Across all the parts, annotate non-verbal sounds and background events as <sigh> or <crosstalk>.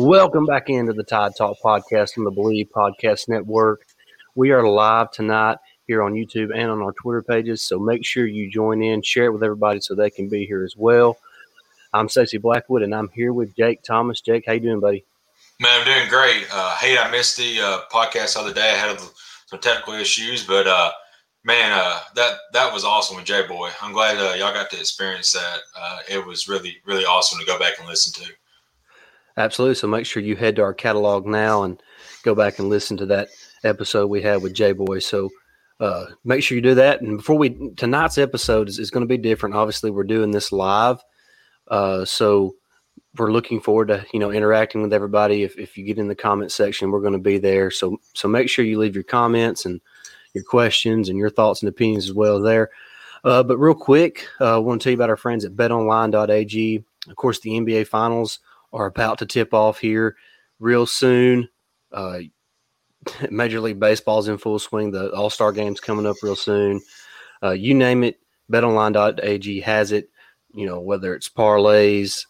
Welcome back into the Tide Talk podcast on the Believe Podcast Network. We are live tonight here on YouTube and on our Twitter pages, so make sure you join in, share it with everybody so they can be here as well. I'm Stacey Blackwood, and I'm here with Jake Thomas. Jake, how you doing, buddy? Man, I'm doing great. Uh, hate I missed the uh, podcast the other day. I had some technical issues, but uh, man, uh, that that was awesome with J Boy. I'm glad uh, y'all got to experience that. Uh, it was really really awesome to go back and listen to. Absolutely. So make sure you head to our catalog now and go back and listen to that episode we had with J Boy. So uh, make sure you do that. And before we tonight's episode is, is going to be different. Obviously, we're doing this live, uh, so we're looking forward to you know interacting with everybody. If, if you get in the comment section, we're going to be there. So so make sure you leave your comments and your questions and your thoughts and opinions as well there. Uh, but real quick, uh, I want to tell you about our friends at BetOnline.ag. Of course, the NBA Finals are about to tip off here real soon. Uh, <laughs> Major League Baseball is in full swing. The All Star game's coming up real soon. Uh, you name it, betonline.ag has it. You know, whether it's parlays,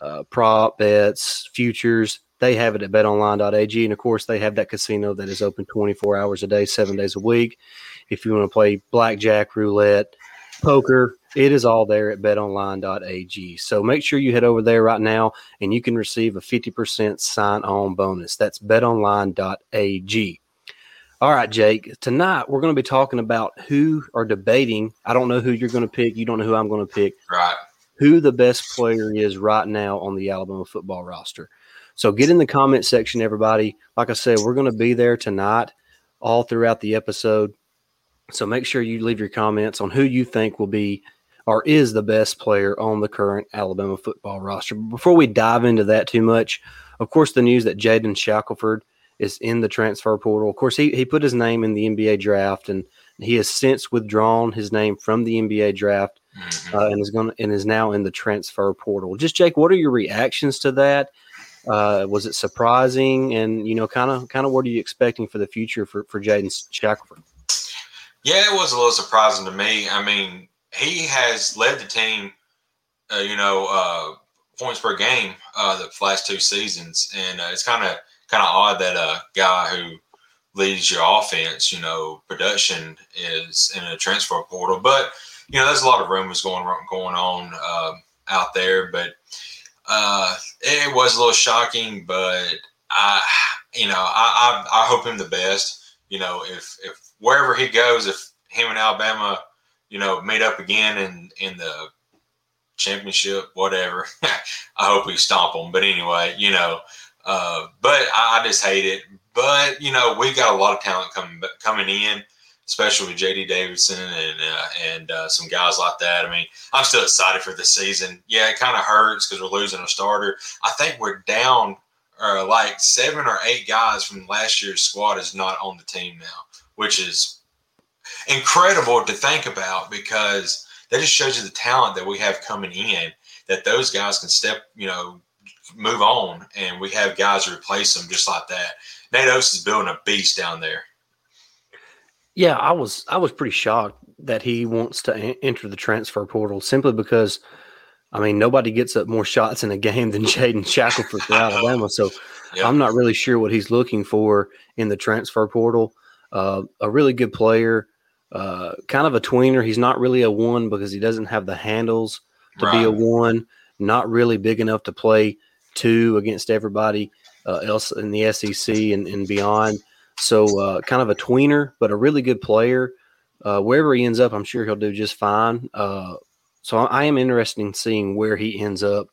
uh, prop bets, futures, they have it at betonline.ag. And of course, they have that casino that is open 24 hours a day, seven days a week. If you want to play blackjack, roulette, poker, it is all there at betonline.ag. So make sure you head over there right now and you can receive a 50% sign on bonus. That's betonline.ag. All right, Jake. Tonight we're going to be talking about who are debating. I don't know who you're going to pick. You don't know who I'm going to pick. Right. Who the best player is right now on the Alabama football roster. So get in the comment section, everybody. Like I said, we're going to be there tonight all throughout the episode. So make sure you leave your comments on who you think will be or is the best player on the current Alabama football roster. Before we dive into that too much, of course, the news that Jaden Shackelford is in the transfer portal. Of course, he, he put his name in the NBA draft, and he has since withdrawn his name from the NBA draft, mm-hmm. uh, and is going and is now in the transfer portal. Just Jake, what are your reactions to that? Uh, was it surprising, and you know, kind of kind of what are you expecting for the future for for Jaden Shackelford? Yeah, it was a little surprising to me. I mean, he has led the team, uh, you know, uh, points per game uh, the last two seasons, and uh, it's kind of kind of odd that a guy who leads your offense, you know, production is in a transfer portal. But you know, there's a lot of rumors going going on uh, out there, but uh, it was a little shocking. But I, you know, I, I I hope him the best. You know, if if wherever he goes, if him and Alabama you know, meet up again in in the championship, whatever. <laughs> I hope we stomp them. But anyway, you know, uh, but I, I, just hate it. But you know, we've got a lot of talent coming coming in, especially with JD Davidson and uh, and uh, some guys like that. I mean, I'm still excited for the season. Yeah, it kind of hurts because we're losing a starter. I think we're down. Uh, like seven or eight guys from last year's squad is not on the team now, which is incredible to think about because that just shows you the talent that we have coming in. That those guys can step, you know, move on, and we have guys to replace them just like that. Nate Oats is building a beast down there. Yeah, I was I was pretty shocked that he wants to enter the transfer portal simply because, I mean, nobody gets up more shots in a game than Jaden Shackelford for <laughs> Alabama. So yep. I'm not really sure what he's looking for in the transfer portal. Uh, a really good player, uh, kind of a tweener. He's not really a one because he doesn't have the handles to right. be a one. Not really big enough to play two against everybody uh, else in the SEC and, and beyond. So uh, kind of a tweener, but a really good player. Uh, wherever he ends up, I'm sure he'll do just fine. Uh, so I am interested in seeing where he ends up.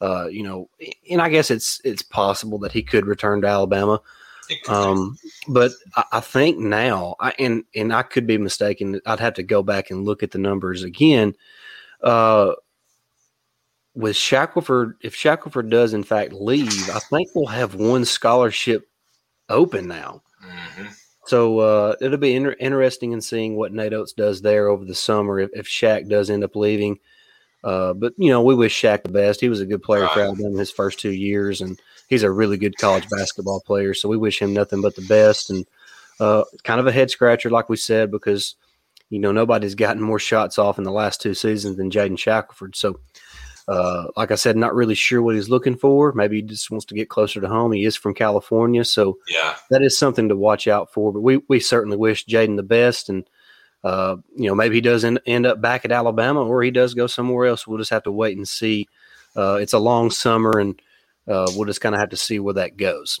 Uh, you know, and I guess it's it's possible that he could return to Alabama. Um, but I, I, think now, I, and and I could be mistaken. I'd have to go back and look at the numbers again. Uh, with Shackelford, if Shackelford does in fact leave, I think we'll have one scholarship open now. Mm-hmm. So uh, it'll be inter- interesting in seeing what Nate Oats does there over the summer if, if Shaq does end up leaving. Uh, but you know, we wish Shaq the best. He was a good player right. for Alabama his first two years, and he's a really good college basketball player. So we wish him nothing but the best. And uh, kind of a head scratcher, like we said, because you know nobody's gotten more shots off in the last two seasons than Jaden Shackelford. So Uh, like I said, not really sure what he's looking for. Maybe he just wants to get closer to home. He is from California, so Yeah. that is something to watch out for. But we we certainly wish Jaden the best, and uh, you know maybe he does end, end up back at Alabama, or he does go somewhere else. We'll just have to wait and see. Uh, it's a long summer, and uh, we'll just kind of have to see where that goes.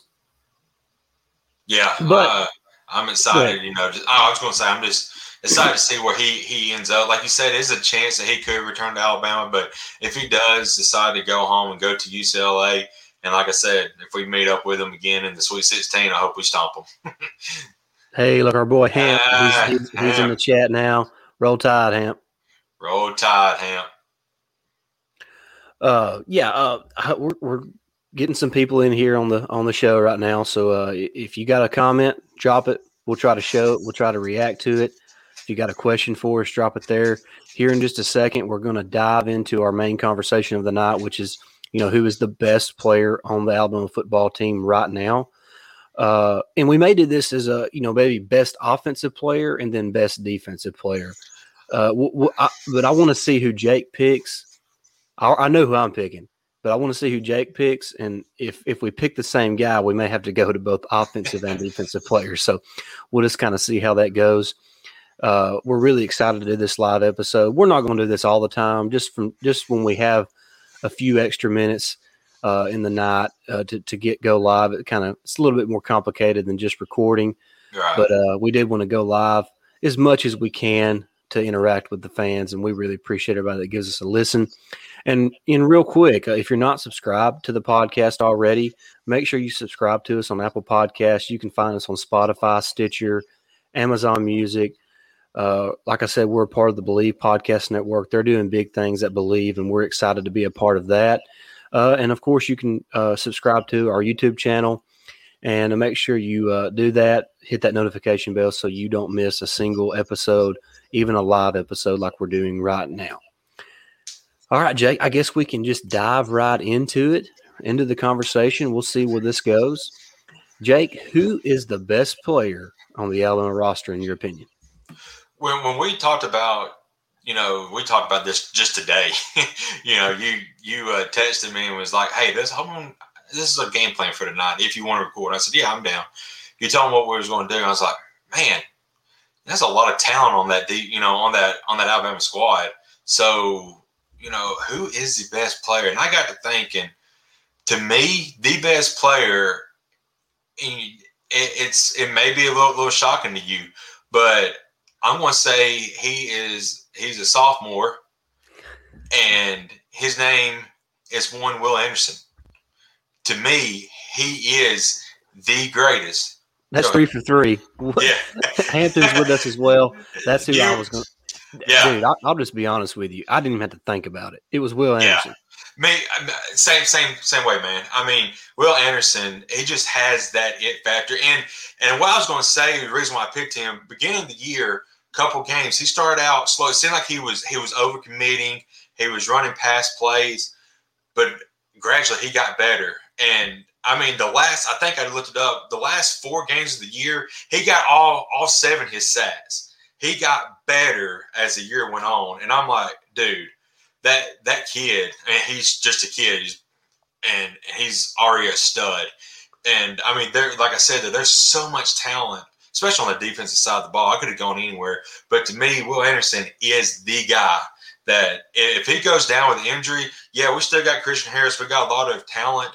Yeah, But- uh, I'm excited. You know, just, oh, I was going to say I'm just excited to see where he he ends up. Like you said, there's a chance that he could return to Alabama, but if he does decide to go home and go to UCLA, and like I said, if we meet up with him again in the Sweet 16, I hope we stomp him. <laughs> Hey, look, our boy Hamp, Ah, he's, he's, he's in the chat now. Roll Tide, Hamp. Roll Tide, Hamp. Uh, yeah, uh, we're, we're getting some people in here on the on the show right now. So uh, if you got a comment, drop it. We'll try to show it. We'll try to react to it. If you got a question for us, drop it there. Here in just a second, we're going to dive into our main conversation of the night, which is you know who is the best player on the Alabama football team right now. Uh, and we may do this as a you know maybe best offensive player and then best defensive player. Uh, w- w- I, but I want to see who Jake picks. I, I know who I'm picking, but I want to see who Jake picks. And if if we pick the same guy, we may have to go to both offensive and defensive players. So we'll just kind of see how that goes. Uh, we're really excited to do this live episode. We're not going to do this all the time. Just from just when we have a few extra minutes uh, in the night uh, to to get go live, it kind of it's a little bit more complicated than just recording Right. but uh, we did want to go live as much as we can to interact with the fans, and we really appreciate everybody that gives us a listen. And in real quick, uh, if you're not subscribed to the podcast already, make sure you subscribe to us on Apple Podcasts. You can find us on Spotify, Stitcher, Amazon Music. Uh, like I said, we're a part of the Believe Podcast Network. They're doing big things at Believe, and we're excited to be a part of that. Uh, and of course, you can uh, subscribe to our YouTube channel and to make sure you uh, do that, hit that notification bell so you don't miss a single episode, even a live episode like we're doing right now. All right, Jake, I guess we can just dive right into it, into the conversation. We'll see where this goes. Jake, who is the best player on the Alabama roster, in your opinion? when when we talked about you know we talked about this just today <laughs> you know you you uh, texted me and was like hey this on this is a game plan for tonight if you want to record i said yeah i'm down you told me what we was going to do i was like man there's a lot of talent on that you know on that on that alabama squad so you know who is the best player and i got to thinking to me the best player it, it's it may be a little, little shocking to you but I'm going to say he is he's a sophomore, and his name is one Will Anderson. To me, he is the greatest. That's three for three. <laughs> Yeah, Hampton's with us as well. That's who I <laughs> was going. Yeah. Dude, I, I'll just be honest with you. I didn't even have to think about it. It was Will Anderson. Yeah. Me, uh, same, same, same way, man. I mean, Will Anderson, he just has that it factor. And and what I was going to say, the reason why I picked him, beginning of the year, couple games, he started out slow. It seemed like he was he was overcommitting. He was running past plays, but gradually he got better. And I mean, the last I think I looked it up. The last four games of the year, he got all all seven his sacks. He got better as the year went on, and I'm like, dude, that that kid, and he's just a kid, and he's already a stud. And I mean, there, like I said, there's so much talent, especially on the defensive side of the ball. I could have gone anywhere, but to me, Will Anderson is the guy that if he goes down with injury, yeah, we still got Christian Harris. We got a lot of talent,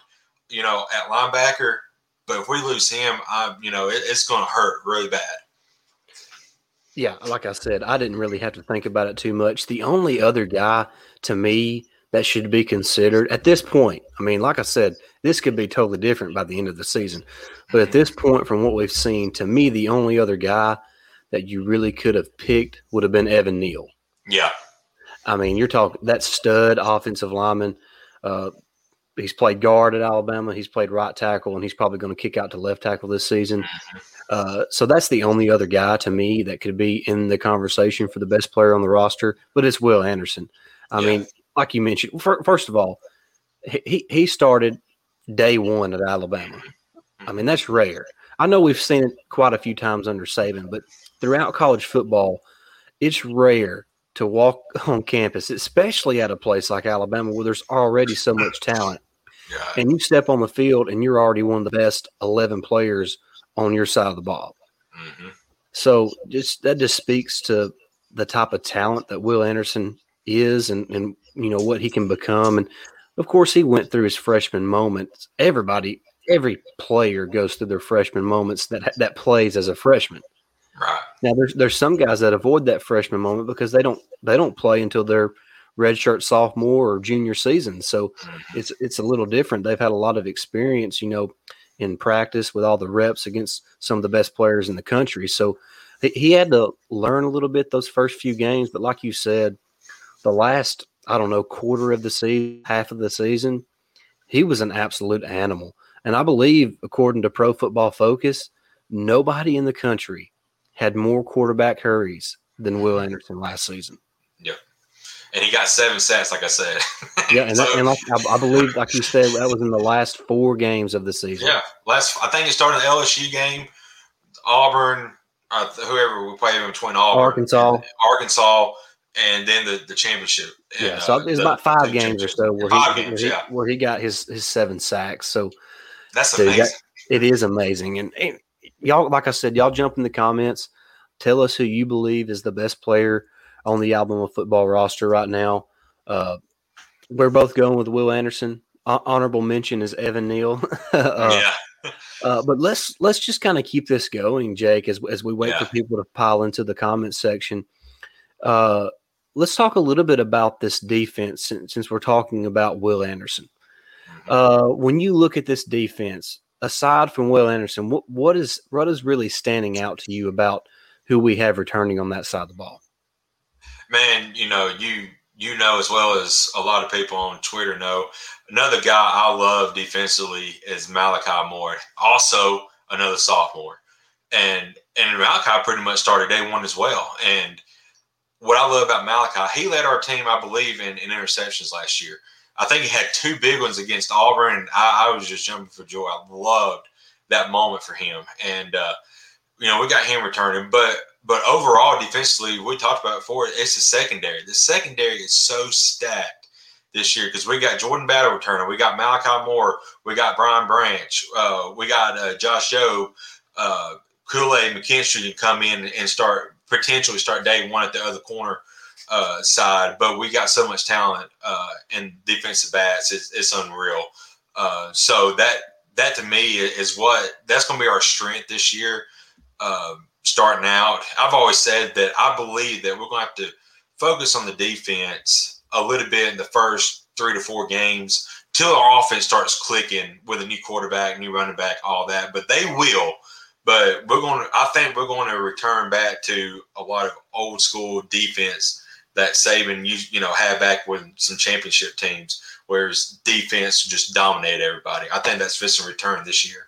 you know, at linebacker. But if we lose him, I, you know, it, it's going to hurt really bad. Yeah, like I said, I didn't really have to think about it too much. The only other guy to me that should be considered at this point, I mean, like I said, this could be totally different by the end of the season. But at this point, from what we've seen, to me, the only other guy that you really could have picked would have been Evan Neal. Yeah, I mean, you're talking that stud offensive lineman. Uh, he's played guard at Alabama. He's played right tackle, and he's probably going to kick out to left tackle this season. Uh, so that's the only other guy to me that could be in the conversation for the best player on the roster. But it's Will Anderson. I Yeah. mean, like you mentioned, fir- first of all, he- he he started day one at Alabama. I mean, that's rare. I know we've seen it quite a few times under Saban, but throughout college football, it's rare to walk <laughs> on campus, especially at a place like Alabama where there's already so much talent. Yeah. And you step on the field and you're already one of the best 11 players on your side of the ball. hmm So just that just speaks to the type of talent that Will Anderson is and, and you know what he can become. And of course he went through his freshman moments. Everybody, every player goes through their freshman moments that that plays as a freshman. Right. Now there's there's some guys that avoid that freshman moment because they don't they don't play until their redshirt sophomore or junior season. So Mhm. it's it's a little different. They've had a lot of experience, you know, in practice with all the reps against some of the best players in the country. So he, he had to learn a little bit those first few games. But like you said, the last I don't know quarter of the season, half of the season, he was an absolute animal. And I believe, according to Pro Football Focus, nobody in the country had more quarterback hurries than Will Anderson last season. And he got seven sacks, like I said. <laughs> Yeah, and, that, and like, I, I believe, like you said, that was in the last four games of the season. Yeah, last I think it started the LSU game, Auburn, uh, whoever we played in between Auburn, Arkansas. Arkansas, and then the, the championship. Yeah, And, so uh, it was the- about five games or so where Five he, games, where, he yeah. where he got his his seven sacks. So That's Dude, amazing. it is amazing. And, and y'all, like I said, y'all jump in the comments. Tell us who you believe is the best player on the Alabama football roster right now. Uh, we're both going with Will Anderson. Hon- honorable mention is Evan Neal. <laughs> uh, yeah, Uh, but let's let's just kind of keep this going, Jake, as as we wait for people to pile into the comments section. Uh, let's talk a little bit about this defense since, since we're talking about Will Anderson. Mhm. Uh, when you look at this defense, aside from Will Anderson, what what is what is really standing out to you about who we have returning on that side of the ball? Man, you know you you know as well as a lot of people on Twitter know. Another guy I love defensively is Malachi Moore, also another sophomore, and and Malachi pretty much started day one as well. And what I love about Malachi, he led our team, I believe, in, in interceptions last year. I think he had two big ones against Auburn, and I, I was just jumping for joy. I loved that moment for him, and uh, you know we got him returning, but but overall defensively, we talked about it before. It's the secondary. The secondary is so stacked this year because we got Jordan Battle returning, we got Malachi Moore, we got Brian Branch, uh, we got uh, Josh Jobe, uh, Kool Aid McKinstry can come in and start potentially start day one at the other corner uh, side. But we got so much talent uh, in defensive backs; it's, it's unreal. Uh, so that that to me is what that's going to be our strength this year. Um, starting out, I've always said that I believe that we're going to have to focus on the defense a little bit in the first three to four games till our offense starts clicking with a new quarterback, new running back, all that. But they will. But we're going to, I think we're going to return back to a lot of old school defense that Saban you you know had back with some championship teams, whereas defense just dominated everybody. I think that's fixing return this year.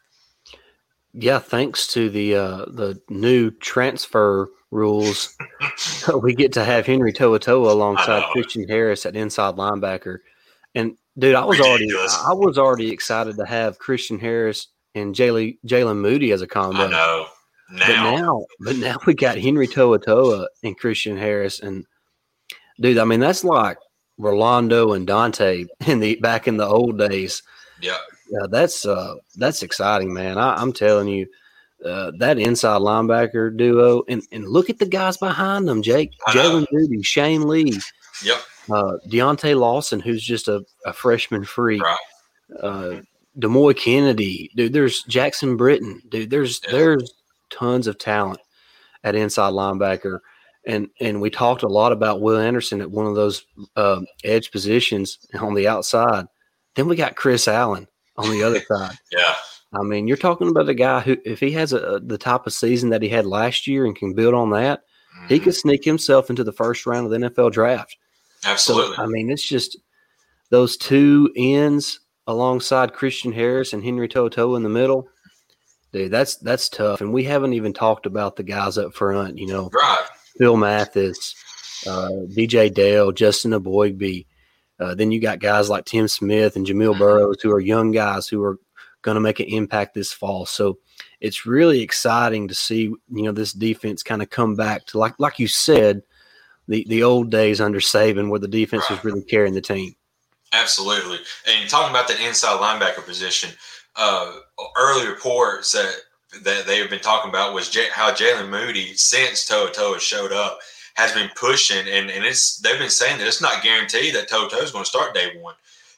Yeah, thanks to the uh, the new transfer rules, <laughs> we get to have Henry To'oTo'o alongside. Christian Harris at inside linebacker. And dude, I was already I was already excited to have Christian Harris and Jalen Jaylen Moody as a combo. I know. But Now, now, but now we got Henry To'oTo'o and Christian Harris, and dude, I mean that's like Rolando and Dont'a in the back in the old days. yeah, Yeah, that's uh, that's exciting, man. I, I'm telling you, uh, that inside linebacker duo, and, and look at the guys behind them: Jake. Jaylen Moody, Shane Lee, yep, uh, Deontae Lawson, who's just a, a freshman free, Right. uh, Demouy Kennedy, dude. There's Jackson Bratton, dude. There's Yeah. there's tons of talent at inside linebacker, and and we talked a lot about Will Anderson at one of those um, edge positions on the outside. Then we got Chris Allen on the other side. <laughs> yeah, I mean, you're talking about a guy who, if he has a, the type of season that he had last year and can build on that, he Mhm. could sneak himself into the first round of the NFL draft. absolutely. So, I mean, it's just those two ends alongside Christian Harris and Henry To'oTo'o in the middle. Dude, that's that's tough. And we haven't even talked about the guys up front, you know, right. Phil Mathis, uh, DJ Dale, Justin Eboigbe. Uh, then you got guys like Tim Smith and Jamil Mhm. Burroughs who are young guys who are going to make an impact this fall. So it's really exciting to see, you know, this defense kind of come back to like like you said, the the old days under Saban where the defense right. was really carrying the team. Absolutely. And talking about the inside linebacker position, uh, early reports that that they have been talking about was J- how Jaylen Moody, since To'oTo'o showed up, has been pushing, and, and it's they've been saying that it's not guaranteed that Toto is going to start day one.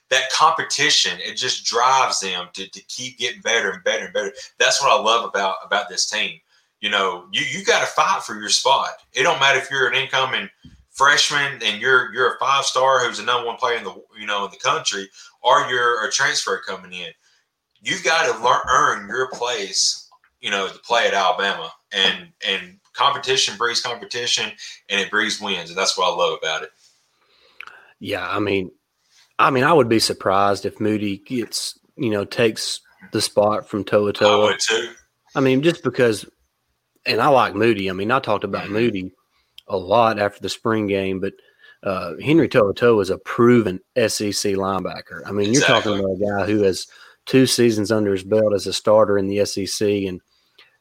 That competition, it just drives them to, to keep getting better and better and better. That's what I love about about this team. You know, you you got to fight for your spot. It don't matter if you're an incoming freshman and you're you're a five star who's the number one player in the you know in the country, or you're a transfer coming in. You've got to learn earn your place. You know, to play at Alabama, and and competition breeds competition, and it breeds wins, and that's what I love about it. Yeah, I mean, I mean, I would be surprised if Moody gets you know takes the spot from To'oTo'o. I would too. I mean, just because, and I like Moody. I mean, I talked about mm-hmm. Moody a lot after the spring game, but uh, Henry To'oTo'o is a proven SEC linebacker. I mean, exactly. you're talking about a guy who has two seasons under his belt as a starter in the SEC, and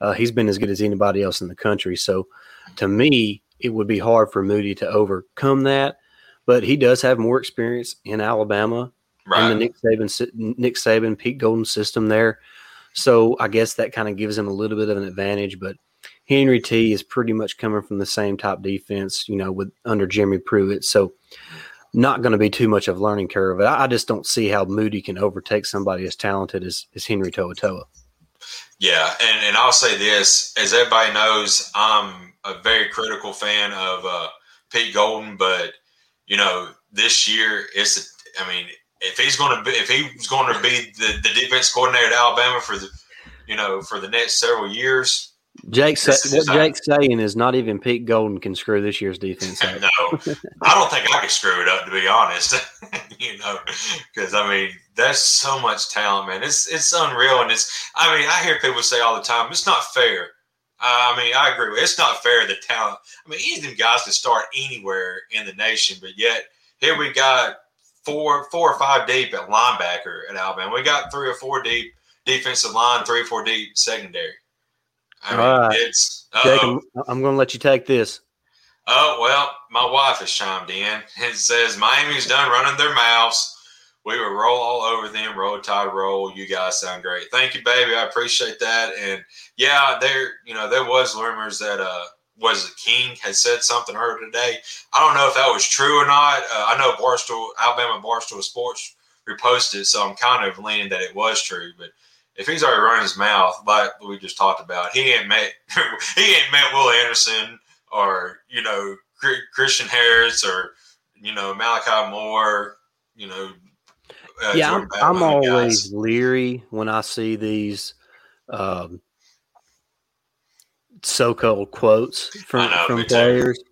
uh, he's been as good as anybody else in the country. So, to me, it would be hard for Moody to overcome that. But he does have more experience in Alabama right. in the Nick Saban, Nick Saban, Pete Golding system there. So I guess that kind of gives him a little bit of an advantage. But Henry T is pretty much coming from the same top defense, you know, with under Jimmy Pruitt. So not going to be too much of a learning curve. I, I just don't see how Moody can overtake somebody as talented as, as Henry To'oTo'o. Yeah, and, and I'll say this, as everybody knows, I'm a very critical fan of uh, Pete Golding, but you know, this year it's I mean, if he's going to be if he's going to be the, the defense coordinator at Alabama for the you know for the next several years, Jake, what Jake's saying is not even Pete Golding can screw this year's defense <laughs> up. no, I don't think I can screw it up to be honest. <laughs> you know, because I mean that's so much talent, man. It's it's unreal, and it's. I mean, I hear people say all the time, it's not fair. Uh, I mean, I agree. It's not fair the talent. I mean, any of them guys can start anywhere in the nation, but yet here we got four, four or five deep at linebacker at Alabama. We got three or four deep defensive line, three or four deep secondary. I mean, All right. it's Jake, I'm, I'm going to let you take this. Oh well, my wife has chimed in and says Miami's done running their mouths. We will roll all over them. Roll Tide, roll. You guys sound great. Thank you, baby. I appreciate that. And yeah, there, you know, there was rumors that uh was the King had said something earlier today. I don't know if that was true or not. Uh, I know Barstool, Alabama Barstool Sports reposted, so I'm kind of leaning that it was true. But if he's already running his mouth, like we just talked about, he ain't met <laughs> he ain't met Will Anderson or you know Christian Harris or you know Malachi Moore, you know. Uh, yeah, I'm, I'm always guys. leery when I see these um, so-called quotes from know, from players too.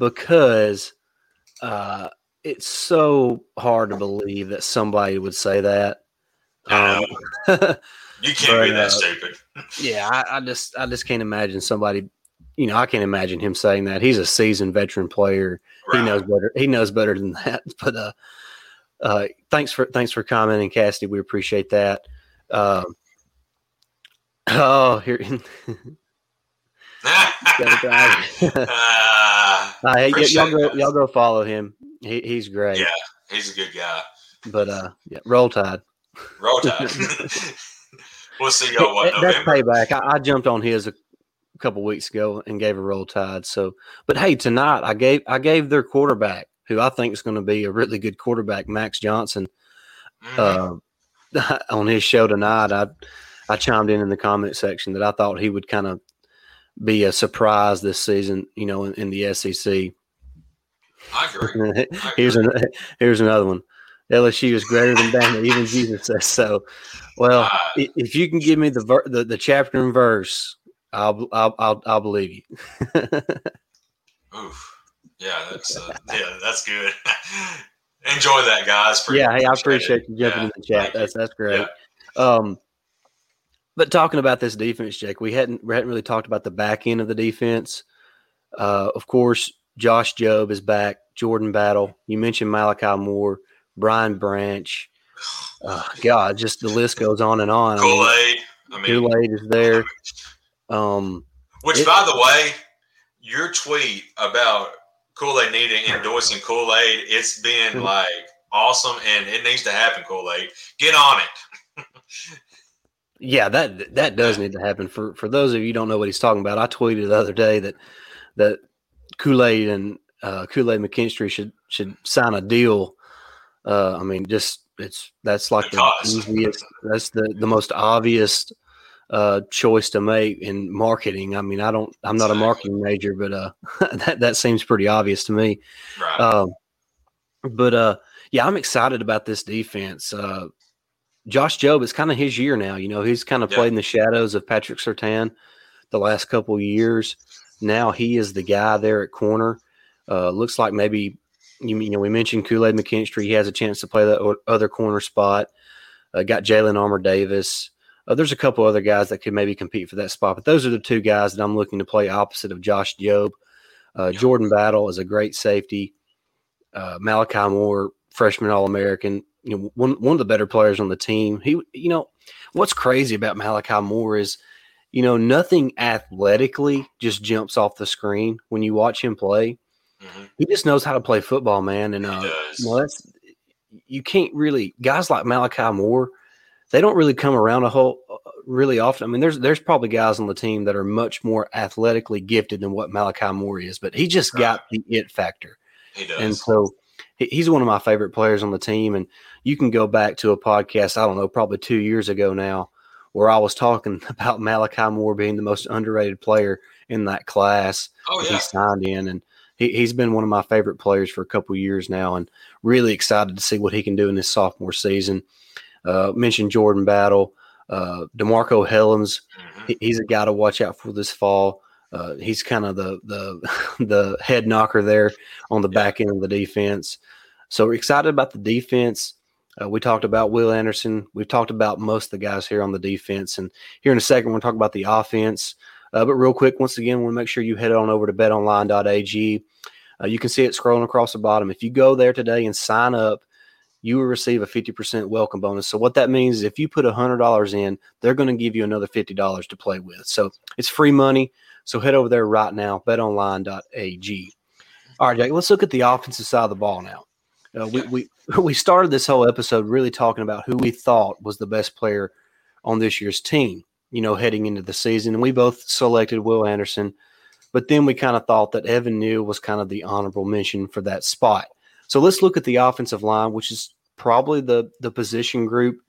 because uh, it's so hard to believe that somebody would say that. Um, <laughs> You can't but, be that uh, stupid. yeah, I, I, just I just can't imagine somebody. You know, I can't imagine him saying that. He's a seasoned veteran player. Right. He knows better. He knows better than that. <laughs> But uh, uh, thanks for thanks for commenting, Cassidy. We appreciate that. Uh, oh, here. <laughs> <laughs> uh, hey, y'all go, y'all go follow him. He, he's great. Yeah, he's a good guy. But uh, yeah, roll tide. Roll tide. We'll see y'all what That's payback. I, I, jumped on his a couple weeks ago and gave a roll tide. So, but hey, tonight I gave I gave their quarterback, who I think is going to be a really good quarterback, Max Johnson, mm. uh, <laughs> on his show tonight. I I chimed in in the comment section that I thought he would kind of be a surprise this season. You know, in, in the SEC. I agree. <laughs> I agree. here's an, <laughs> here's another one. LSU is greater than Bama. Even Jesus says so. Well, uh, if you can give me the, ver- the the chapter and verse, I'll I'll I'll, I'll believe you. <laughs> oof. Yeah, that's uh, yeah, that's good. <laughs> Enjoy that, guys. Pretty yeah, hey, I appreciate it. you jumping yeah, in the chat. That's that's great. Yeah. Um, but talking about this defense, Jake, we hadn't we hadn't really talked about the back end of the defense. Uh, of course, Josh Jobe is back. Jordan Battle. You mentioned Malachi Moore. Brian Branch. Uh, God, just the list goes on and on. Kool Aid. I mean, Kool Aid is there. <laughs> Um, which, it, by the way, your tweet about Kool Aid needed endorsing Kool Aid. It's been mm-hmm. like awesome, and it needs to happen. Kool Aid, get on it. yeah, that that does need to happen. For for those of you don't know what he's talking about, I tweeted the other day that that Kool Aid and uh, Kool Aid McKinstry should should sign a deal. Uh, I mean, just it's that's like the easiest. That's the the most obvious uh, choice to make in marketing. I mean, I don't. I'm not exactly. a marketing major, but uh, <laughs> that that seems pretty obvious to me. Right. Um, but uh, yeah, I'm excited about this defense. Uh, Josh Jobe, it's kind of his year now. You know, he's kind of yeah. played in the shadows of Patrick Surtain the last couple years. Now he is the guy there at corner. Uh, looks like maybe you, you know we mentioned Kool Aid McKinstry. He has a chance to play that other corner spot. Uh, got Jalen Armour Davis. Uh, there's a couple other guys that could maybe compete for that spot, but those are the two guys that I'm looking to play opposite of Josh Jobe. Uh, Jordan Battle is a great safety. Uh, Malachi Moore, freshman All American, you know, one one of the better players on the team. He, you know, what's crazy about Malachi Moore is, you know, nothing athletically just jumps off the screen when you watch him play. Mm-hmm. He just knows how to play football, man. And uh, well, that's you can't really guys like Malachi Moore. They don't really come around a whole uh, really often. I mean, there's there's probably guys on the team that are much more athletically gifted than what Malachi Moore is, but he just right. got the it factor. He does. And so he's one of my favorite players on the team. And you can go back to a podcast, I don't know, probably two years ago now, where I was talking <laughs> about Malachi Moore being the most underrated player in that class oh, yeah. he signed in. And he, has been one of my favorite players for a couple years now, and really excited to see what he can do in his sophomore season. Uh, mentioned Jordan Battle, uh, Demarcco Hellams. Mm-hmm. he's a guy to watch out for this fall. Uh, he's kind of the the <laughs> the head knocker there on the back end of the defense. So we're excited about the defense. Uh, we talked about Will Anderson. We've talked about most of the guys here on the defense, and here in a second we're going to talk about the offense. Uh, but real quick, once again, we'll make sure you head on over to betonline.ag. Uh, you can see it scrolling across the bottom. If you go there today and sign up, you will receive a 50% welcome bonus. So what that means is if you put $100 in, they're going to give you another $50 to play with. So it's free money. So head over there right now, betonline.ag. All right, Jake, let's look at the offensive side of the ball now. Uh, we, we, <laughs> we started this whole episode really talking about who we thought was the best player on this year's team you know, heading into the season. And we both selected Will Anderson, but then we kind of thought that Evan Neal was kind of the honorable mention for that spot. So let's look at the offensive line, which is probably the the position group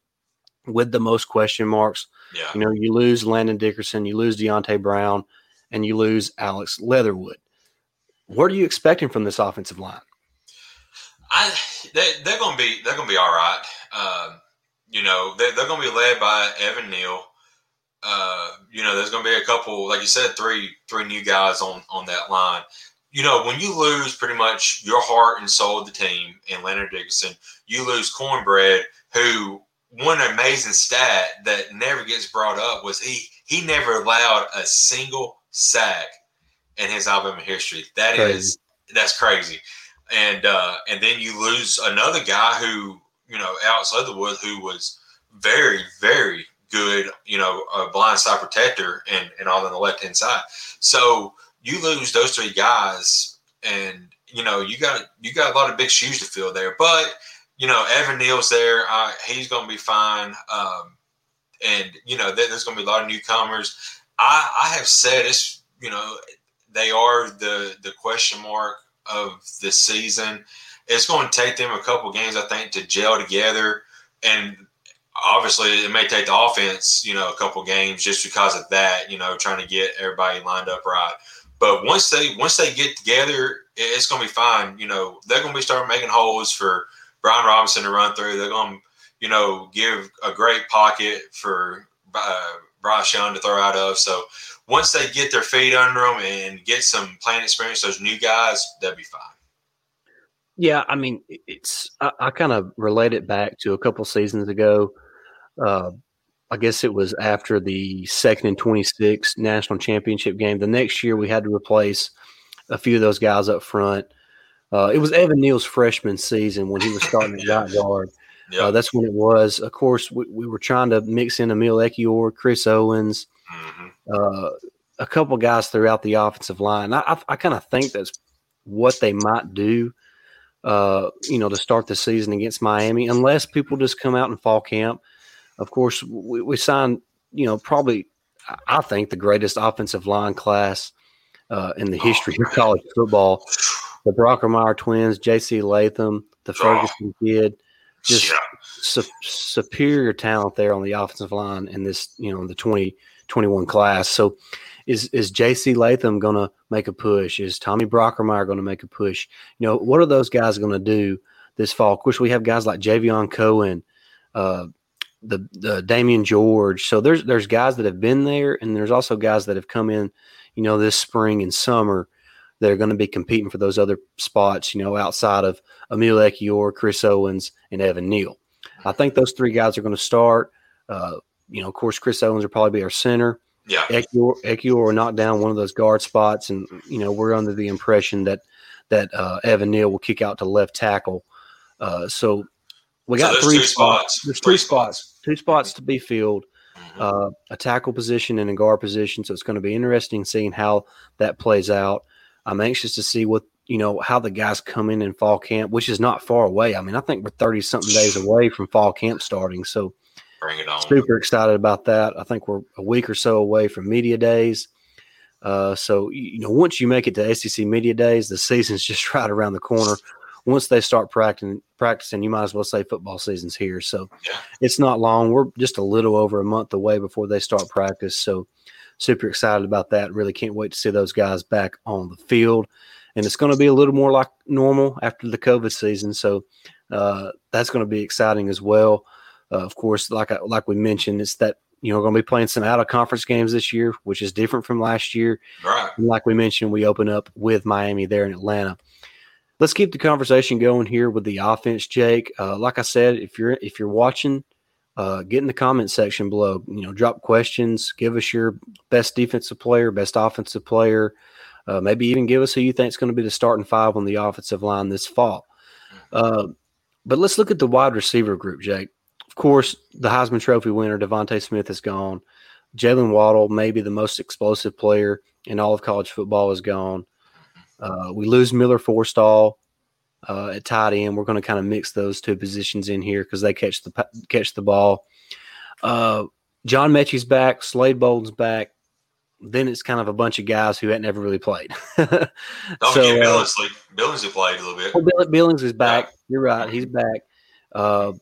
with the most question marks. Yeah. You know, you lose Landon Dickerson, you lose Deonte Brown, and you lose Alex Leatherwood. What are you expecting from this offensive line? I they, they're going to be they're going to be all right. Uh, you know, they, they're going to be led by Evan Neal uh, you know, there's going to be a couple, like you said, three three new guys on on that line. You know, when you lose pretty much your heart and soul of the team and Leonard Dickinson, you lose Cornbread, who one amazing stat that never gets brought up was he he never allowed a single sack in his Alabama history. That crazy. is that's crazy. And uh, and then you lose another guy who you know Alex Leatherwood, who was very very good, you know, a blind side protector and, and all on the left hand side. So you lose those three guys, and you know you got you got a lot of big shoes to fill there. But you know, Evan Neal's there; uh, he's to be fine. Um, and you know, there's to be a lot of newcomers. I, I have said it's you know they are the the question mark of the season. It's going to take them a couple games, I think, to gel together. And obviously it may take the offense, you know, a couple games just because of that, you know, trying to get everybody lined up right. But once they once they get together, it's going to be fine. You know, they're going to be starting making holes for Brian Robinson to run through. They're going to, you know, give a great pocket for uh, Bryce Young to throw out of. So once they get their feet under them and get some playing experience, those new guys, they'll be fine. Yeah, I mean, it's I, I kind of relate it back to a couple seasons ago uh, I guess it was after the second and 26 national championship game. The next year, we had to replace a few of those guys up front. Uh, it was Evan Neal's freshman season when he was starting at right <laughs> guard. Yep. Uh, that's when it was. Of course, we, we, were trying to mix in Emil Ekiyor, Chris Owens, mm-hmm. uh, a couple guys throughout the offensive line. I, I, I kind of think that's what they might do, uh, you know, to start the season against Miami, unless people just come out in fall camp. Of course, we, we signed, you know, probably, I think, the greatest offensive line class uh, in the history oh, of college football. The Brockermeyer twins, J.C. Latham, the oh. Ferguson oh, kid, just yeah. su- superior talent there on the offensive line in this, you know, in the 2021 class. So, is is J.C. Latham going to make a push? Is Tommy Brockermeyer going to make a push? You know, what are those guys going to do this fall? Of course, we have guys like Javion Cohen, uh, the the Damieon George. So there's there's guys that have been there, and there's also guys that have come in, you know, this spring and summer that are going to be competing for those other spots. You know, outside of Emil Ekiyor, Chris Owens, and Evan Neal. I think those three guys are going to start. Uh, you know, of course, Chris Owens will probably be our center. Yeah, Ekiyor, will knock down one of those guard spots, and you know we're under the impression that that uh, Evan Neal will kick out to left tackle. Uh, so we got so three spots. spots. There's three, spots. spots. Two spots to be filled. Mm-hmm. Uh, a tackle position and a guard position. So it's going to be interesting seeing how that plays out. I'm anxious to see what you know how the guys come in in fall camp, which is not far away. I mean, I think we're 30 something days away from fall camp starting. So Bring it on. Super excited about that. I think we're a week or so away from media days. Uh, so you know, once you make it to SEC media days, the <laughs> season's just right around the corner. Once they start practicing, practicing, you might as well say football season's here. So yeah. it's not long. We're just a little over a month away before they start practice. So super excited about that. Really can't wait to see those guys back on the field. And it's going to be a little more like normal after the COVID season. So uh, that's going to be exciting as well. Uh, of course, like I, like we mentioned, it's that you know going to be playing some out of conference games this year, which is different from last year. Right. And like we mentioned, we open up with Miami there in Atlanta. Let's keep the conversation going here with the offense, Jake. Uh, like I said, if you're if you're watching, uh, get in the comment section below. You know, drop questions. Give us your best defensive player, best offensive player. Uh, maybe even give us who you think is going to be the starting five on the offensive line this fall. Uh, but let's look at the wide receiver group, Jake Of course, the Heisman Trophy winner, DeVonta Smith, is gone. Jaylen Waddle, maybe the most explosive player in all of college football, is gone. Uh, we lose Miller Forristall uh, at tight end. We're going to kind of mix those two positions in here because they catch the catch the ball. Uh, John Metchie's back. Slade Bolden's back. Then it's kind of a bunch of guys who hadn't ever really played. <laughs> Don't so, forget uh, Billingsley. Billingsley played a little bit. Well, Billings is back. Yeah. You're right. He's back. Uh,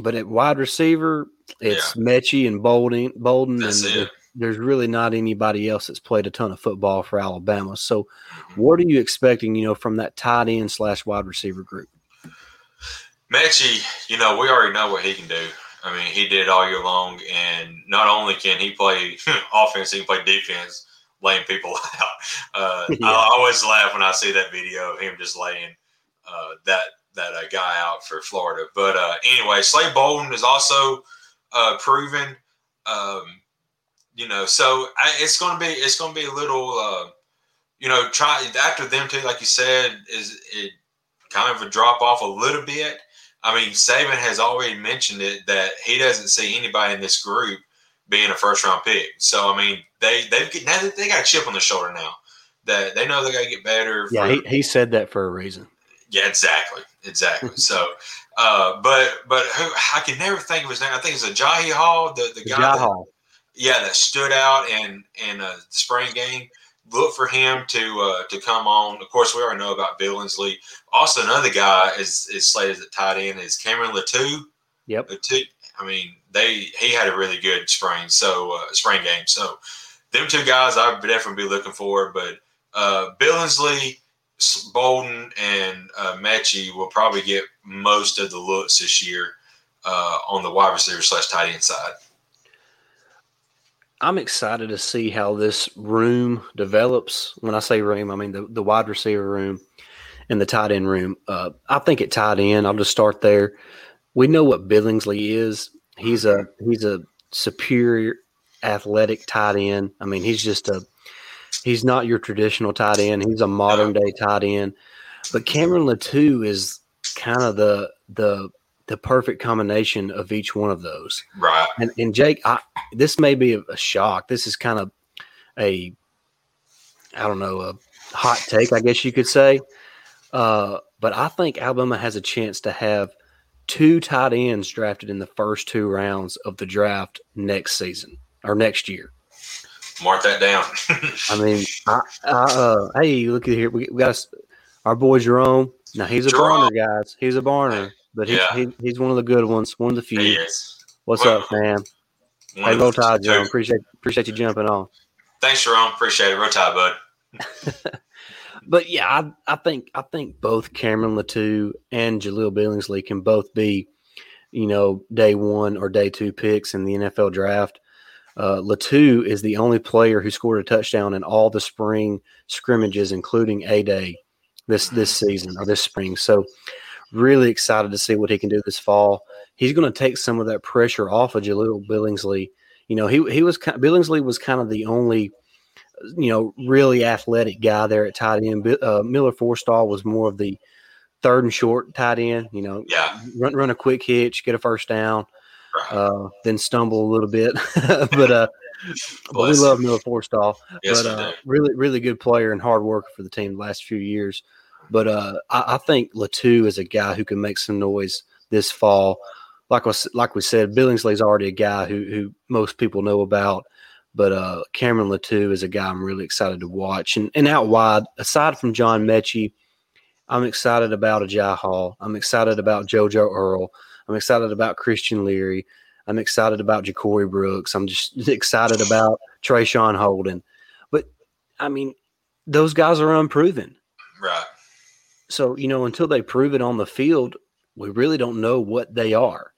but at wide receiver, it's yeah. Metchie and Bolden. Bolden, that's and it. There's really not anybody else that's played a ton of football for Alabama. So, mm-hmm. what are you expecting? You know, from that tight end slash wide receiver group. Metchie, you know, we already know what he can do. I mean, he did all year long, and not only can he play <laughs> offense, he can play defense, laying people <laughs> out. Uh, <laughs> yeah. I always laugh when I see that video of him just laying uh, that that uh, guy out for Florida. But uh, anyway, Slade Bolden is also uh, proven. Um, you know, so I, it's going to be it's going to be a little. Uh, you know, try after them too, like you said, is it kind of a drop off a little bit. I mean, Saban has already mentioned it that he doesn't see anybody in this group being a first round pick. So I mean, they they've now they got a chip on their shoulder now that they know they got to get better. Yeah, he, he said that for a reason. Yeah, exactly, exactly. <laughs> so, uh, but but who I can never think of his name. I think it's a Agiye Hall, the the guy. Yeah, that stood out in in a spring game. Look for him to uh, to come on. Of course, we already know about Billingsley. Also, another guy is is slated at tight end is Cameron Latu. Yep. Latu. I mean, they he had a really good spring so uh, spring game. So, them two guys I'd definitely be looking for. But uh, Billingsley Bolden and uh, Metchie will probably get most of the looks this year uh, on the wide receiver slash tight end side. I'm excited to see how this room develops. When I say room, I mean the, the wide receiver room and the tight end room. Uh, I think at tight end, I'll just start there. We know what Billingsley is. He's a he's a superior athletic tight end. I mean, he's just a He's not your traditional tight end. He's a modern day tight end. But Cameron Latu is kind of the the the perfect combination of each one of those. Right. And, and Jake, I, this may be a, shock. This is kind of a I don't know a hot take, I guess you could say. Uh, but I think Alabama has a chance to have two tight ends drafted in the first two rounds of the draft next season or next year. Mark that down. I mean, I, I, uh, hey, look at here. We, we got our boy Jerome. Now he's a Jerome. Barner, guys. He's a Barner, but he's, Yeah. he, he's one of the good ones, one of the few. he is. What's Well, up, man? Hey, roll tide. Jerome. Appreciate appreciate you jumping on. Thanks, Jerome. Appreciate it. Roll tide, bud. <laughs> But yeah, I, I think I think both Cameron Latu and Jaleel Billingsley can both be, you know, day one or day two picks in the NFL draft. Uh, Latu is the only player who scored a touchdown in all the spring scrimmages, including a day this this season or this spring. So, really excited to see what he can do this fall. He's going to take some of that pressure off of Jaleel Billingsley. You know, he he was ki- Billingsley was kind of the only you know, really athletic guy there at tight end. Uh, Miller Forristall was more of the third and short tight end. You know, Yeah. run run a quick hitch, get a first down, uh, then stumble a little bit. <laughs> but uh, <laughs> but we love. Miller Forristall. Yes, but uh, really, really good player and hard worker for the team the last few years. But uh, I, I think Latu is a guy who can make some noise this fall. Like was like we said, Billingsley's already a guy who who most people know about. But uh, Cameron Latu is a guy I'm really excited to watch. And and out wide, aside from John Metchie, I'm excited about Agiye Hall. I'm excited about JoJo Earle. I'm excited about Christian Leary. I'm excited about Ja'Corey Brooks. I'm just <laughs> excited about Traeshon Holden. But I mean, those guys are unproven. Right. So, you know, until they prove it on the field, we really don't know what they are.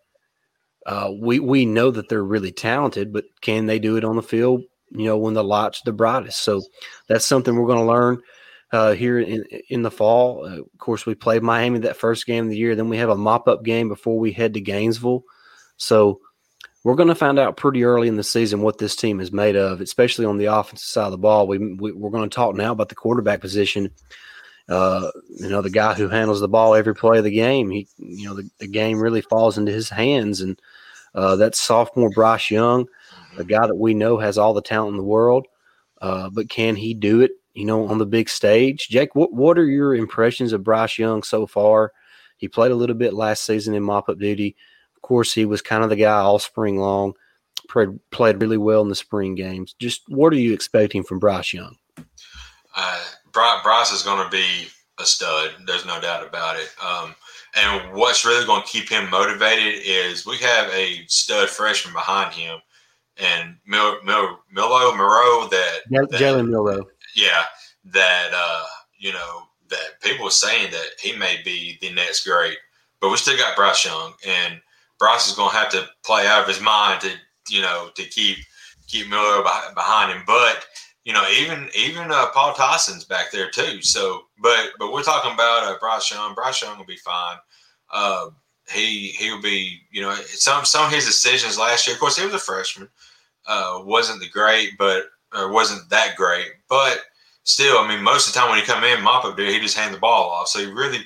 Uh, we we know that they're really talented, but can they do it on the field? You know, when the lights the brightest. So that's something we're going to learn uh, here in in the fall. Uh, of course, we played Miami that first game of the year. Then we have a mop up game before we head to Gainesville. So we're going to find out pretty early in the season what this team is made of, especially on the offensive side of the ball. We, we we're going to talk now about the quarterback position. Uh, you know, the guy who handles the ball every play of the game. He, you know, the, the game really falls into his hands, and uh, that's sophomore Bryce Young, a guy that we know has all the talent in the world. Uh, but can he do it? You know, on the big stage, Jake. What what are your impressions of Bryce Young so far? He played a little bit last season in mop up duty. Of course, he was kind of the guy all spring long. Played played really well in the spring games. Just what are you expecting from Bryce Young? Uh, Bryce is going to be a stud. There's no doubt about it. Um, and what's really going to keep him motivated is we have a stud freshman behind him, and Mil- Mil- Milo Moreau that, Jalen that Jalen Milroe. yeah, that uh, you know that people are saying that he may be the next great, but we still got Bryce Young, and Bryce is going to have to play out of his mind to you know to keep keep Miller behind him. But you know, even even uh, Paul Tyson's back there too. So, but but we're talking about uh, Bryce Young. Bryce Young will be fine. Uh, he he'll be you know some some of his decisions last year. Of course, he was a freshman. Uh, wasn't the great, but or wasn't that great, but still, I mean, most of the time when he come in, mop up dude, he just hand the ball off. So he really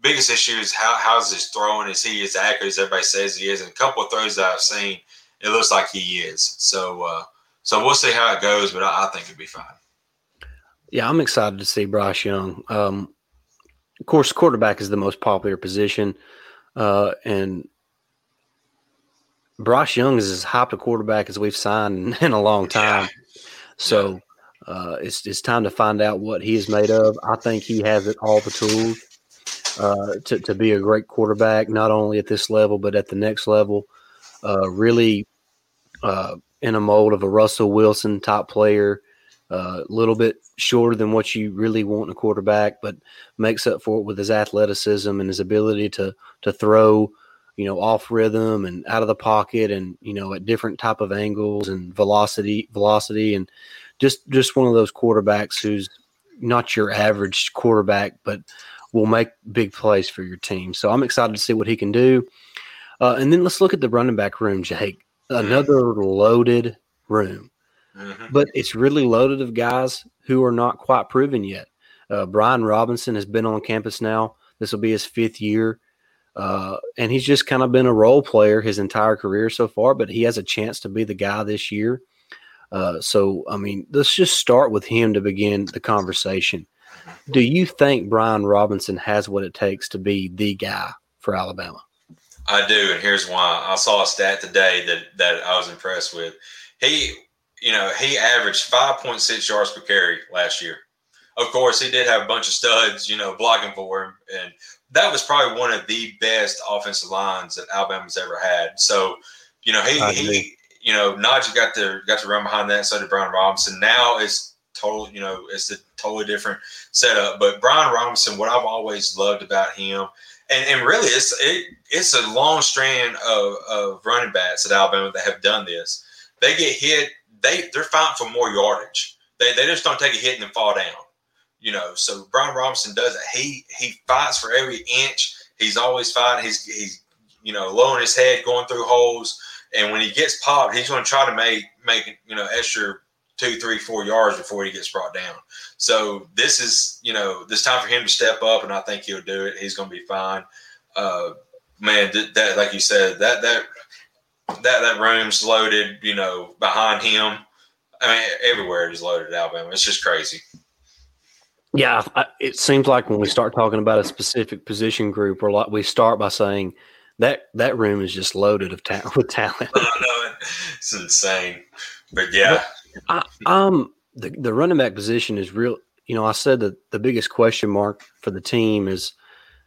biggest issue is how how's his throwing? Is he as accurate as everybody says he is? And a couple of throws that I've seen, it looks like he is. So uh, so we'll see how it goes, but I, I think it'll be fine. Yeah, I'm excited to see Bryce Young. Um, of course, quarterback is the most popular position, uh, and Bryce Young is as hyped a quarterback as we've signed in, <laughs> in a long time. So uh, it's it's time to find out what he is made of. I think he has it, all the tools uh, to to be a great quarterback, not only at this level but at the next level. Uh, really, uh, in a mold of a Russell Wilson type player a little bit shorter than what you really want in a quarterback, but makes up for it with his athleticism and his ability to to throw, you know, off rhythm and out of the pocket, and you know, at different type of angles and velocity, velocity, and just just one of those quarterbacks who's not your average quarterback, but will make big plays for your team. So I'm excited to see what he can do. Uh, and then let's look at the running back room, Jake. Another loaded room Mhm. but it's really loaded of guys who are not quite proven yet. Uh, Brian Robinson has been on campus now. This will be his fifth year. Uh, and he's just kind of been a role player his entire career so far, but he has a chance to be the guy this year. Uh, so, I mean, let's just start with him to begin the conversation. Do you think Brian Robinson has what it takes to be the guy for Alabama? I do, and here's why. I saw a stat today that that I was impressed with. He, you know, he averaged 5.6 yards per carry last year. Of course, he did have a bunch of studs, you know, blocking for him, and that was probably one of the best offensive lines that Alabama's ever had. So, you know, he, he you know, Najee got to got to run behind that. So did Brian Robinson. Now it's total, you know, it's a totally different setup. But Brian Robinson, what I've always loved about him, and, and really, it's it, it's a long strand of, of running backs at Alabama that have done this. They get hit, they they're fighting for more yardage. They, they just don't take a hit and then fall down. You know, so Brian Robinson does it. He he fights for every inch. He's always fighting. He's he's you know lowering his head, going through holes. And when he gets popped, he's going to try to make make you know extra two, three, four yards before he gets brought down. So this is you know this time for him to step up, and I think he'll do it. He's going to be fine. Uh, man, that like you said, that that that that room's loaded. You know, behind him. I mean, everywhere it is loaded. Alabama. It's just crazy. Yeah, it seems like when we start talking about a specific position group, or like we start by saying that that room is just loaded of ta- <laughs> with talent. I know it's insane, but yeah, I, um, the the running back position is real. You know, I said that the biggest question mark for the team is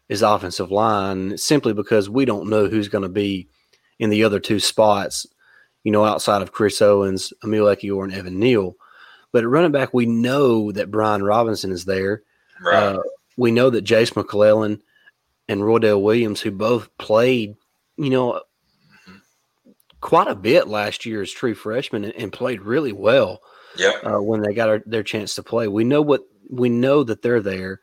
is offensive line, simply because we don't know who's going to be in the other two spots. You know, outside of Chris Owens, Emil Ekiyor, and Evan Neal. But at running back, we know that Brian Robinson is there. Right. Uh, we know that Jase McClellan and Roydell Williams, who both played, you know, quite a bit last year as true freshmen and, and played really well. Yeah. Uh, when they got our, their chance to play, we know what we know that they're there.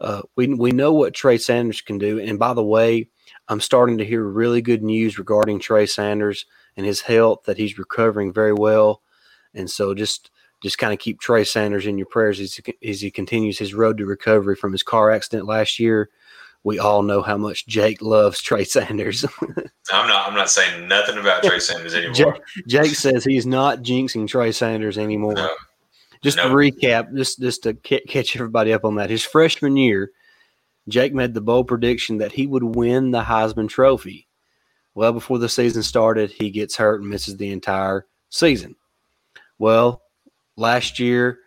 Uh, we we know what Trey Sanders can do. And by the way, I'm starting to hear really good news regarding Trey Sanders and his health that he's recovering very well. And so just just kind of keep Trey Sanders in your prayers as he, as he continues his road to recovery from his car accident last year we all know how much Jake loves Trey Sanders. <laughs> I'm not. I'm not saying nothing about Trey <laughs> Sanders anymore. Jake, Jake says he's not jinxing Trey Sanders anymore. No. Just no. to recap, just just to catch everybody up on that, his freshman year, Jake made the bold prediction that he would win the Heisman Trophy. Well, before the season started, he gets hurt and misses the entire season. Well, last year,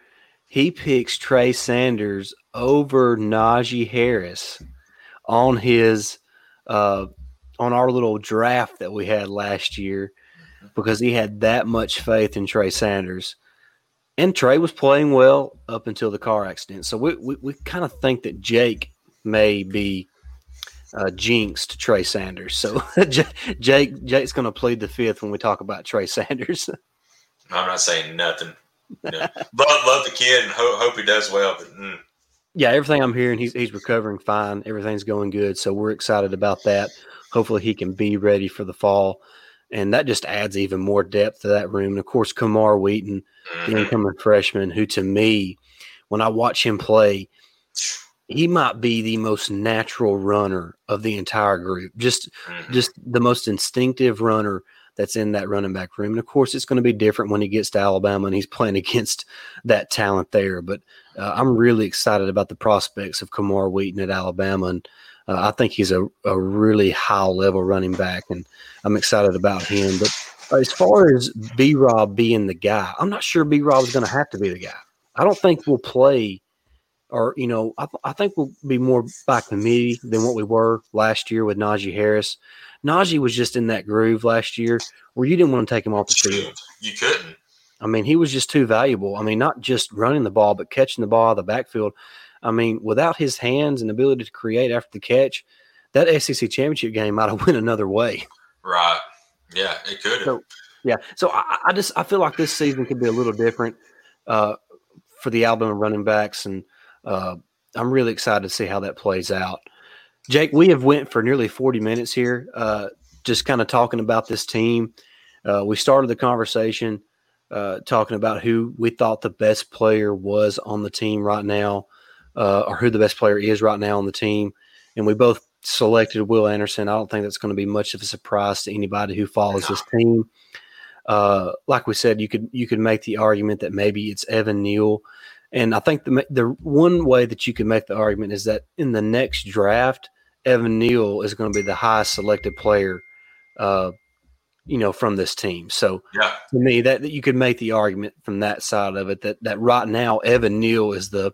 he picks Trey Sanders over Najee Harris on his uh, on our little draft that we had last year because he had that much faith in Trey Sanders. And Trey was playing well up until the car accident. So we, we, we kind of think that Jake may be uh, jinxed Trey Sanders. So <laughs> Jake Jake's going to plead the fifth when we talk about Trey Sanders. <laughs> I'm not saying nothing. No. love, love the kid and hope, hope he does well. But mm, yeah, everything I'm hearing, he's he's recovering fine. Everything's going good, so we're excited about that. Hopefully, he can be ready for the fall, and that just adds even more depth to that room. And of course, Camar Wheaton, the mm-hmm. incoming freshman, who to me, when I watch him play, he might be the most natural runner of the entire group. Just mm-hmm. just the most instinctive runner that's in that running back room. And of course, it's going to be different when he gets to Alabama and he's <laughs> playing against that talent there. But uh, I'm really excited about the prospects of Camar Wheaton at Alabama. And uh, I think he's a, a really high level running back, and I'm excited about him. But as far as B Rob being the guy, I'm not sure B Rob is going to have to be the guy. I don't think we'll play, or, you know, I, I think we'll be more by committee than what we were last year with Najee Harris. Najee was just in that groove last year where you didn't want to take him off the field. You couldn't. I mean, he was just too valuable. I mean, not just running the ball, but catching the ball out of the backfield. I mean, without his hands and ability to create after the catch, that SEC championship game might have <laughs> went another way. Right. Yeah, it could have. So, yeah. So I, I, just I feel like this season could be a little different uh, for the Alabama running backs, and uh, I'm really excited to see how that plays out. Jake, we have went for nearly 40 minutes here, uh, just kind of talking about this team. Uh, we started the conversation uh, talking about who we thought the best player was on the team right now, uh, or who the best player is right now on the team, and we both selected Will Anderson. I don't think that's going to be much of a surprise to anybody who follows this team. Uh, like we said, you could you could make the argument that maybe it's Evan Neal And I think the the one way that you can make the argument is that in the next draft, Evan Neal is going to be the highest selected player, uh, you know, from this team. So Yeah. to me, that, that you could make the argument from that side of it that that right now Evan Neal is the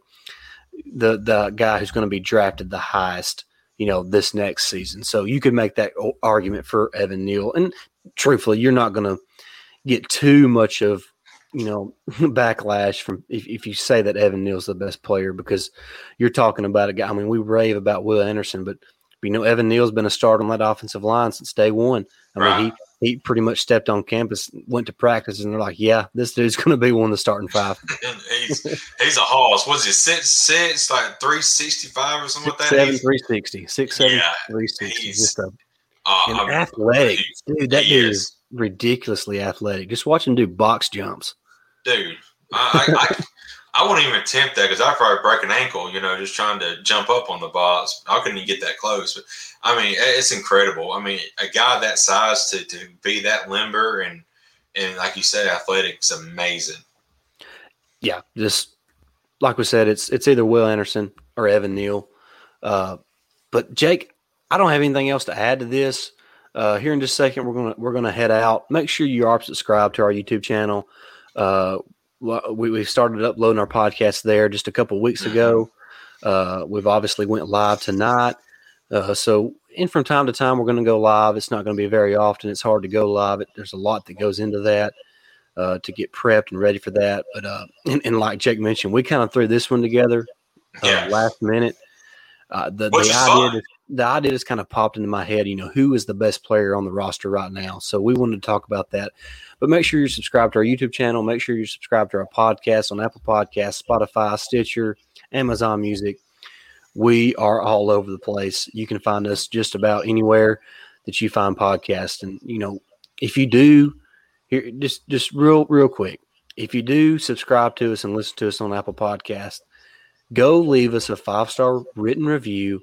the the guy who's going to be drafted the highest, you know, this next season. So you could make that argument for Evan Neal. And truthfully, you're not going to get too much of you know <laughs> backlash from if, if you say that Evan Neal's the best player because you're talking about a guy. I mean, we rave about Will Anderson, but you know Evan Neal's been a starter on that offensive line since day one. I mean, he he pretty much stepped on campus, went to practice, and they're like, "Yeah, this dude's going to be one of the starting five. <laughs> He's he's a hoss. Was he six six like three sixty five or something Six like that? seven, three sixty, six seven, Yeah, three sixty. he's- Just a, uh, and I mean, athletic, dude. That dude is. Ridiculously athletic. Just watch him do box jumps. dude. I I, I, I wouldn't even attempt that because I'd probably break an ankle. You know, just trying to jump up on the box. I couldn't even get that close. But I mean, it's incredible. I mean, a guy that size to, to be that limber and and like you said, athletic is amazing. yeah, just like we said, it's it's either Will Anderson or Evan Neal. Uh, but Jake, I don't have anything else to add to this. Uh, here in just a second, we're gonna we're gonna head out. Make sure you are subscribed to our YouTube channel. Uh, we we started uploading our podcast there just a couple weeks ago. Uh, we've obviously went live tonight. Uh, so, and from time to time, we're going to go live. It's not going to be very often. It's hard to go live. It, there's a lot that goes into that uh, to get prepped and ready for that. But uh, and, and like Jake mentioned, we kind of threw this one together uh, Yeah. last minute. Uh, the Which the is idea fun. just, the idea just kind of popped into my head. You know, who is the best player on the roster right now? So we wanted to talk about that. But make sure you're subscribed to our YouTube channel. Make sure you're subscribed to our podcast on Apple Podcasts, Spotify, Stitcher, Amazon Music. We are all over the place. You can find us just about anywhere that you find podcasts. And you know, if you do, here just just real real quick, if you do subscribe to us and listen to us on Apple Podcast, go leave us a five star written review.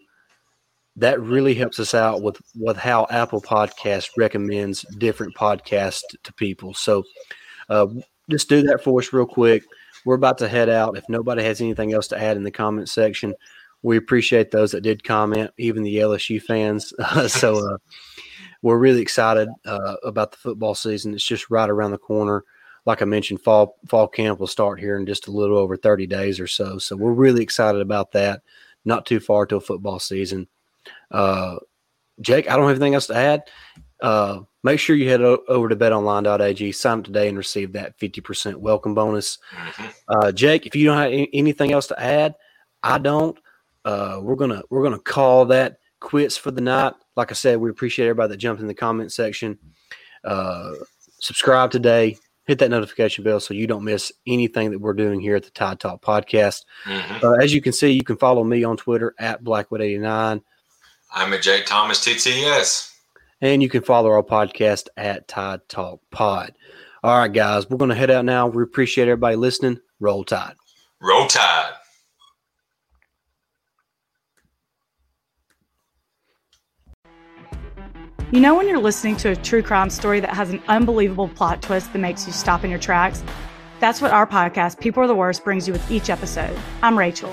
That really helps us out with with how Apple Podcast recommends different podcasts to people. So, uh, just do that for us real quick. We're about to head out. If nobody has anything else to add in the comment section, we appreciate those that did comment, even the LSU fans. <laughs> so, uh, we're really excited uh, about the football season. It's just right around the corner. Like I mentioned, fall fall camp will start here in just a little over 30 days or so. So we're really excited about that. Not too far till football season. Uh, Jake, I don't have anything else to add. Uh, make sure you head o- over to betonline.ag, sign up today, and receive that 50% welcome bonus. Mhm. Uh, Jake, if you don't have any- anything else to add, I don't. Uh, we're gonna we're gonna call that quits for the night. Like I said, we appreciate everybody that jumped in the comment section. Uh, subscribe today. Hit that notification bell so you don't miss anything that we're doing here at the Tide Talk Podcast. Mhm. Uh, as you can see, you can follow me on Twitter at Blackwood89, I'm a Jake Thomas TTS. and you can follow our podcast at Tide Talk Pod. All right, guys, we're going to head out now. We appreciate everybody listening. Roll Tide. Roll Tide. You know, when you're listening to a true crime story that has an unbelievable plot twist that makes you stop in your tracks? That's what our podcast, People Are the Worst, brings you with each episode. I'm Rachel.